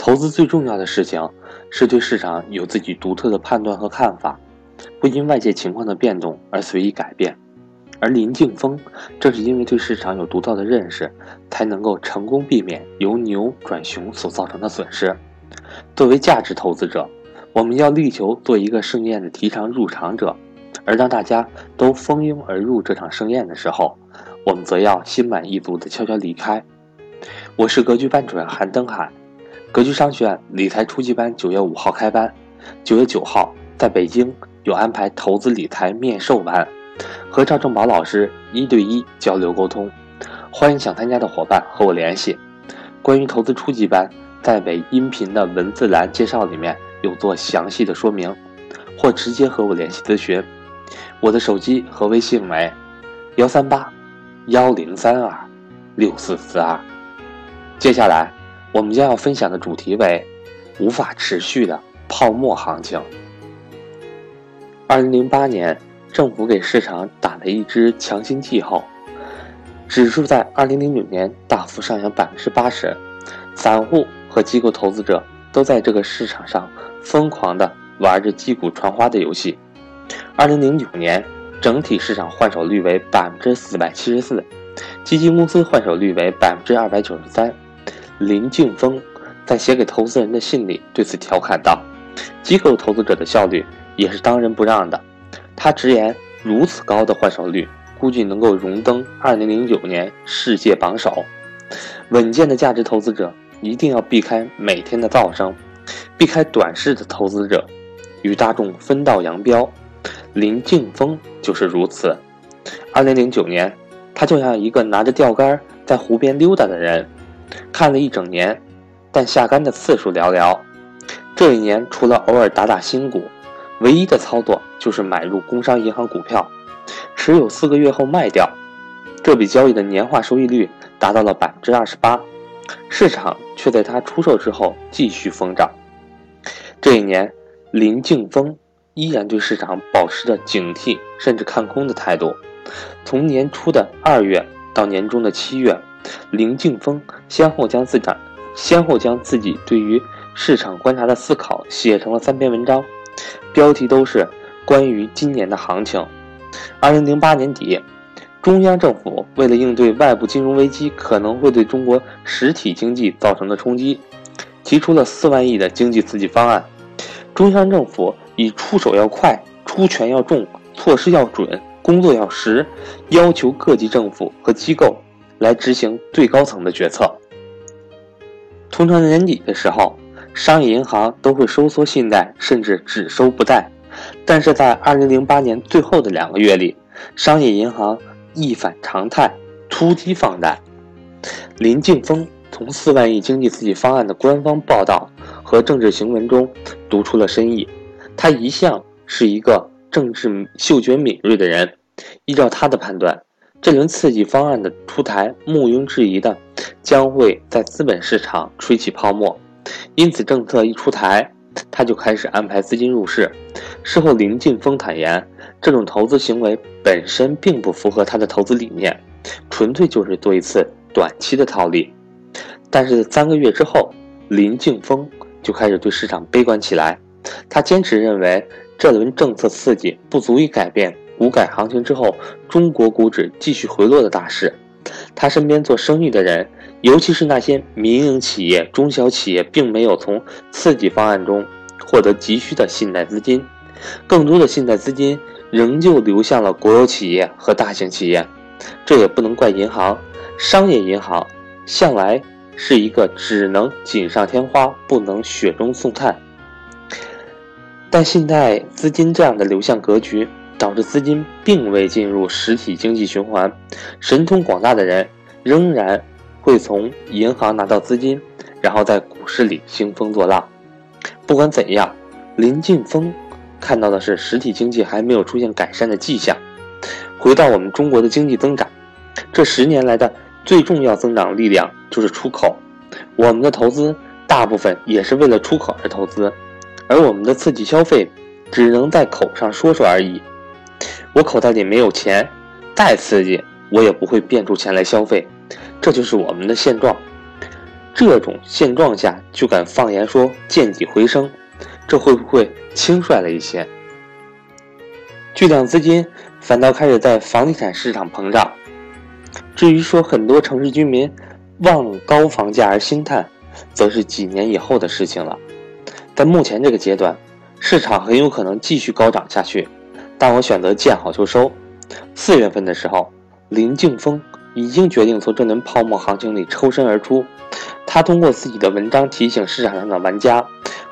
投资最重要的事情是对市场有自己独特的判断和看法，不因外界情况的变动而随意改变。而林敬峰正是因为对市场有独到的认识，才能够成功避免由牛转熊所造成的损失。作为价值投资者，我们要力求做一个盛宴的提倡入场者，而当大家都蜂拥而入这场盛宴的时候，我们则要心满意足地悄悄离开。我是格局班主任韩登海，格局商学院理财初级班九月五号开班，九月九号在北京有安排投资理财面授班，和赵正宝老师一对一交流沟通，欢迎想参加的伙伴和我联系。关于投资初级班，在尾音频的文字栏介绍里面有做详细的说明，或直接和我联系咨询。我的手机和微信为幺三八幺零三二六四四二。接下来，我们将要分享的主题为无法持续的泡沫行情。二零零八年，政府给市场打了一支强心剂后，指数在二零零九年大幅上扬百分之八十，散户和机构投资者都在这个市场上疯狂的玩着击鼓传花的游戏。二零零九年，整体市场换手率为百分之四百七十四，基金公司换手率为百分之二百九十三。林敬峰在写给投资人的信里对此调侃道：“机构投资者的效率也是当仁不让的。”他直言：“如此高的换手率，估计能够荣登2009年世界榜首。稳健的价值投资者一定要避开每天的噪声，避开短视的投资者，与大众分道扬镳。”林敬峰就是如此。2009年，他就像一个拿着钓竿在湖边溜达的人。看了一整年，但下杆的次数寥寥。这一年除了偶尔打打新股，唯一的操作就是买入工商银行股票，持有四个月后卖掉。这笔交易的年化收益率达到了百分之二十八，市场却在他出售之后继续疯涨。这一年，林敬峰依然对市场保持着警惕甚至看空的态度。从年初的二月到年终的七月。林敬峰先后将自己先后将自己对于市场观察的思考写成了三篇文章，标题都是关于今年的行情。二零零八年底，中央政府为了应对外部金融危机可能会对中国实体经济造成的冲击，提出了四万亿的经济刺激方案。中央政府以出手要快、出拳要重、措施要准、工作要实，要求各级政府和机构。来执行最高层的决策。通常年底的时候，商业银行都会收缩信贷，甚至只收不贷。但是在2008年最后的两个月里，商业银行一反常态，突击放贷。林敬峰从四万亿经济刺激方案的官方报道和政治行文中读出了深意。他一向是一个政治嗅觉敏锐的人，依照他的判断。这轮刺激方案的出台，毋庸置疑的将会在资本市场吹起泡沫。因此，政策一出台，他就开始安排资金入市。事后，林劲峰坦言，这种投资行为本身并不符合他的投资理念，纯粹就是做一次短期的套利。但是三个月之后，林劲峰就开始对市场悲观起来。他坚持认为，这轮政策刺激不足以改变。股改行情之后，中国股指继续回落的大势，他身边做生意的人，尤其是那些民营企业、中小企业，并没有从刺激方案中获得急需的信贷资金，更多的信贷资金仍旧流向了国有企业和大型企业。这也不能怪银行，商业银行向来是一个只能锦上添花，不能雪中送炭。但信贷资金这样的流向格局。导致资金并未进入实体经济循环，神通广大的人仍然会从银行拿到资金，然后在股市里兴风作浪。不管怎样，林劲峰看到的是实体经济还没有出现改善的迹象。回到我们中国的经济增长，这十年来的最重要增长力量就是出口，我们的投资大部分也是为了出口而投资，而我们的刺激消费只能在口上说说而已。我口袋里没有钱，再刺激我也不会变出钱来消费，这就是我们的现状。这种现状下就敢放言说见底回升，这会不会轻率了一些？巨量资金反倒开始在房地产市场膨胀。至于说很多城市居民望高房价而兴叹，则是几年以后的事情了。在目前这个阶段，市场很有可能继续高涨下去，但我选择见好就收。四月份的时候，林敬峰已经决定从这轮泡沫行情里抽身而出。他通过自己的文章提醒市场上的玩家，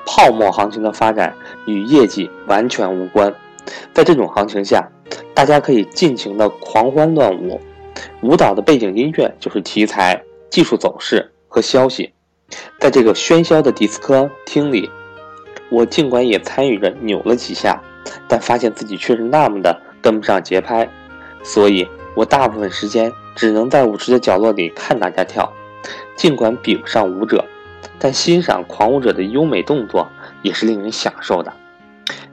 泡沫行情的发展与业绩完全无关。在这种行情下，大家可以尽情的狂欢乱舞，舞蹈的背景音乐就是题材、技术走势和消息。在这个喧嚣的迪斯科厅里，我尽管也参与着扭了几下，但发现自己却是那么的跟不上节拍，所以我大部分时间只能在舞池的角落里看大家跳。尽管比不上舞者，但欣赏狂舞者的优美动作也是令人享受的。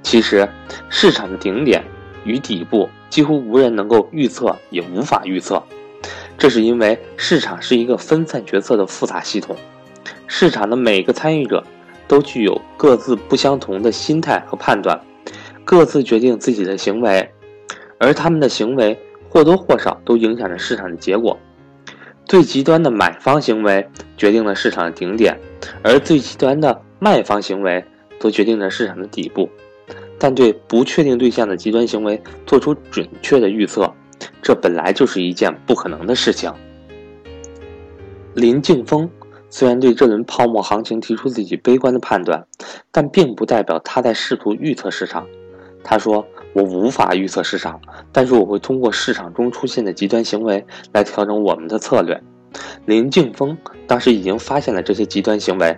其实，市场的顶点与底部几乎无人能够预测，也无法预测。这是因为市场是一个分散决策的复杂系统，市场的每个参与者都具有各自不相同的心态和判断，各自决定自己的行为，而他们的行为或多或少都影响着市场的结果。最极端的买方行为决定了市场的顶点，而最极端的卖方行为则决定了市场的底部。但对不确定对象的极端行为做出准确的预测，这本来就是一件不可能的事情。林敬峰虽然对这轮泡沫行情提出自己悲观的判断，但并不代表他在试图预测市场。他说。我无法预测市场，但是我会通过市场中出现的极端行为来调整我们的策略。林敬峰当时已经发现了这些极端行为，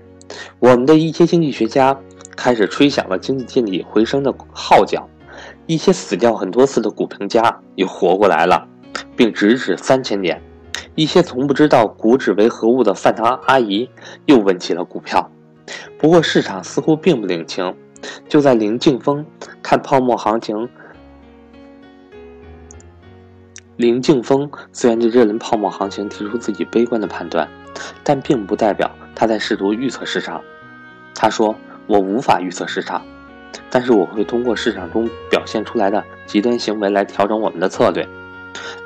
我们的一些经济学家开始吹响了经济见底回升的号角，一些死掉很多次的股评家又活过来了，并直指三千点。一些从不知道股指为何物的饭堂阿姨又问起了股票，不过市场似乎并不领情。就在林敬峰看泡沫行情，林静峰虽然对这轮泡沫行情提出自己悲观的判断，但并不代表他在试图预测市场。他说：“我无法预测市场，但是我会通过市场中表现出来的极端行为来调整我们的策略。”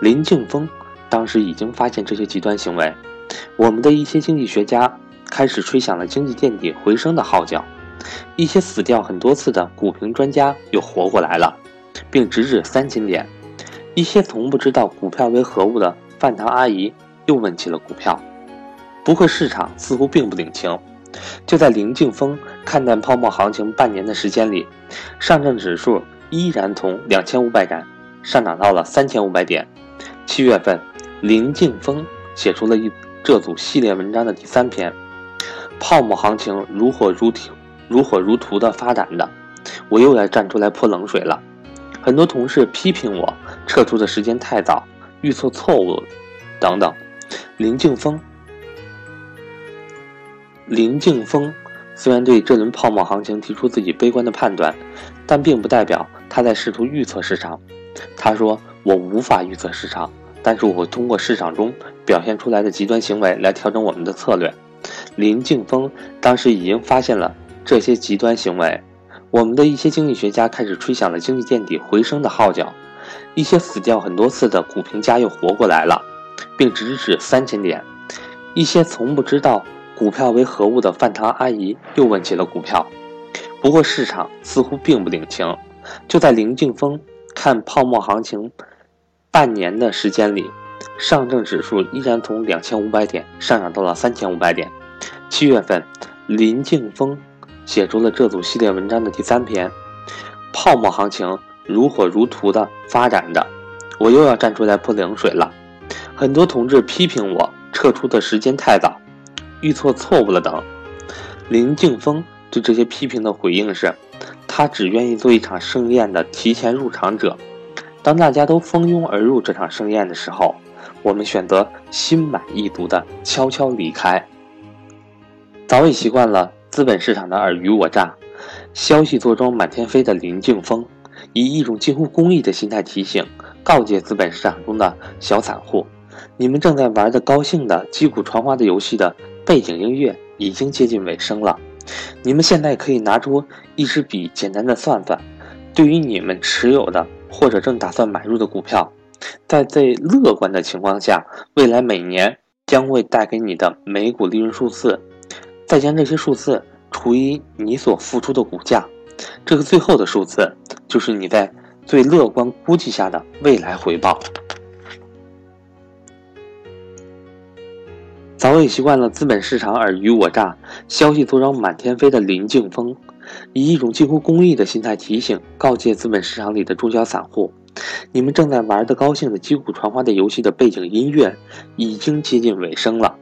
林静峰当时已经发现这些极端行为，我们的一些经济学家开始吹响了经济见底回升的号角。一些死掉很多次的股评专家又活过来了，并直指三千点。一些从不知道股票为何物的饭堂阿姨又问起了股票。不过市场似乎并不领情。就在林静峰看淡泡沫行情半年的时间里，上证指数依然从两千五百点上涨到了三千五百点。七月份，林静峰写出了一这组系列文章的第三篇：泡沫行情如火如荼。如火如荼的发展的，我又来站出来泼冷水了。很多同事批评我撤出的时间太早，预测错误，等等。林静峰，林静峰虽然对这轮泡沫行情提出自己悲观的判断，但并不代表他在试图预测市场。他说：“我无法预测市场，但是我会通过市场中表现出来的极端行为来调整我们的策略。”林静峰当时已经发现了。这些极端行为，我们的一些经济学家开始吹响了经济见底回升的号角，一些死掉很多次的股评家又活过来了，并直指三千点。一些从不知道股票为何物的饭堂阿姨又问起了股票。不过市场似乎并不领情。就在林敬峰看泡沫行情半年的时间里，上证指数依然从两千五百点上涨到了三千五百点。七月份，林敬峰。写出了这组系列文章的第三篇，泡沫行情如火如荼的发展着，我又要站出来泼冷水了。很多同志批评我撤出的时间太早，预测错误了等。林敬峰对这些批评的回应是，他只愿意做一场盛宴的提前入场者。当大家都蜂拥而入这场盛宴的时候，我们选择心满意足的悄悄离开。早已习惯了。资本市场的尔虞我诈，消息坐庄满天飞的林敬峰，以一种近乎公益的心态提醒、告诫资本市场中的小散户：你们正在玩的高兴的击鼓传花的游戏的背景音乐已经接近尾声了。你们现在可以拿出一支笔，简单的算算，对于你们持有的或者正打算买入的股票，在最乐观的情况下，未来每年将会带给你的每股利润数字，再将这些数字除以你所付出的股价，这个最后的数字就是你在最乐观估计下的未来回报。早已习惯了资本市场尔虞我诈、消息多扰满天飞的林静峰，以一种近乎公益的心态提醒、告诫资本市场里的中小散户：你们正在玩的高兴的击鼓传花的游戏的背景音乐已经接近尾声了。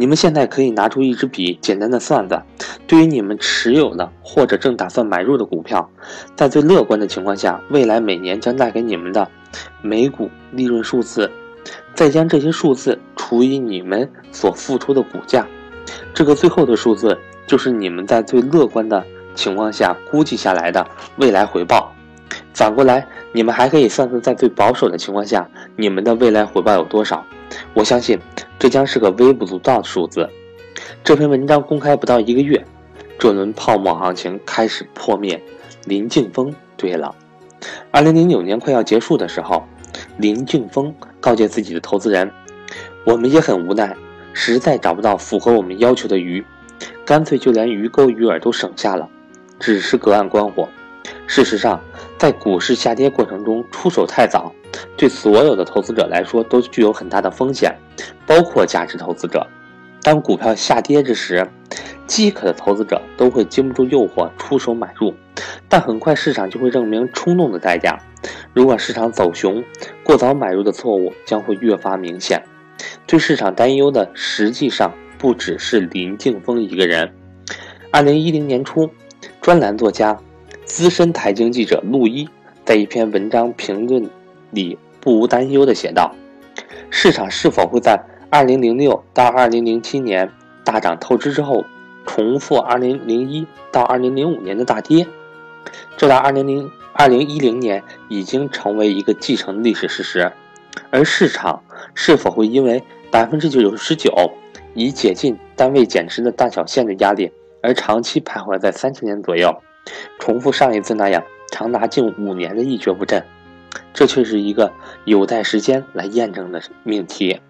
你们现在可以拿出一支笔，简单的算算，对于你们持有的或者正打算买入的股票，在最乐观的情况下，未来每年将带给你们的每股利润数字。再将这些数字除以你们所付出的股价，这个最后的数字就是你们在最乐观的情况下估计下来的未来回报。反过来，你们还可以算算在最保守的情况下你们的未来回报有多少。我相信这将是个微不足道的数字。这篇文章公开不到一个月，这轮泡沫行情开始破灭。林静峰，对了，二零零九年快要结束的时候。林静峰告诫自己的投资人：“我们也很无奈，实在找不到符合我们要求的鱼，干脆就连鱼钩鱼饵都省下了，只是隔岸观火。事实上，在股市下跌过程中出手太早，对所有的投资者来说都具有很大的风险，包括价值投资者。当股票下跌之时，饥渴的投资者都会经不住诱惑出手买入，但很快市场就会证明冲动的代价。”如果市场走熊，过早买入的错误将会越发明显。对市场担忧的实际上不只是林静峰一个人。二零一零年初，专栏作家、资深财经记者陆一在一篇文章评论里不无担忧地写道：“市场是否会在二零零六到二零零七年大涨透支之后，重复二零零一到二零零五年的大跌？这在二零零。”二零一零年已经成为一个既成历史事实，而市场是否会因为百分之九十九已解禁单位减持的大小线的压力，而长期徘徊在三千年左右，重复上一次那样长达近五年的一蹶不振？这却是一个有待时间来验证的命题。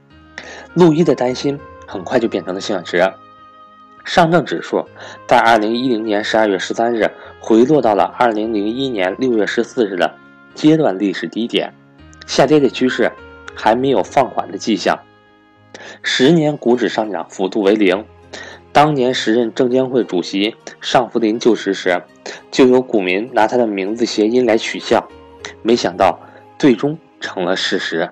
陆一的担心很快就变成了现实。上证指数在二零一零年十二月十三日。回落到了二零零一年六月十四日的阶段历史低点，下跌的趋势还没有放缓的迹象。十年股指上涨幅度为零。当年时任证监会主席尚福林就职时，就有股民拿他的名字谐音来取笑，没想到最终成了事实。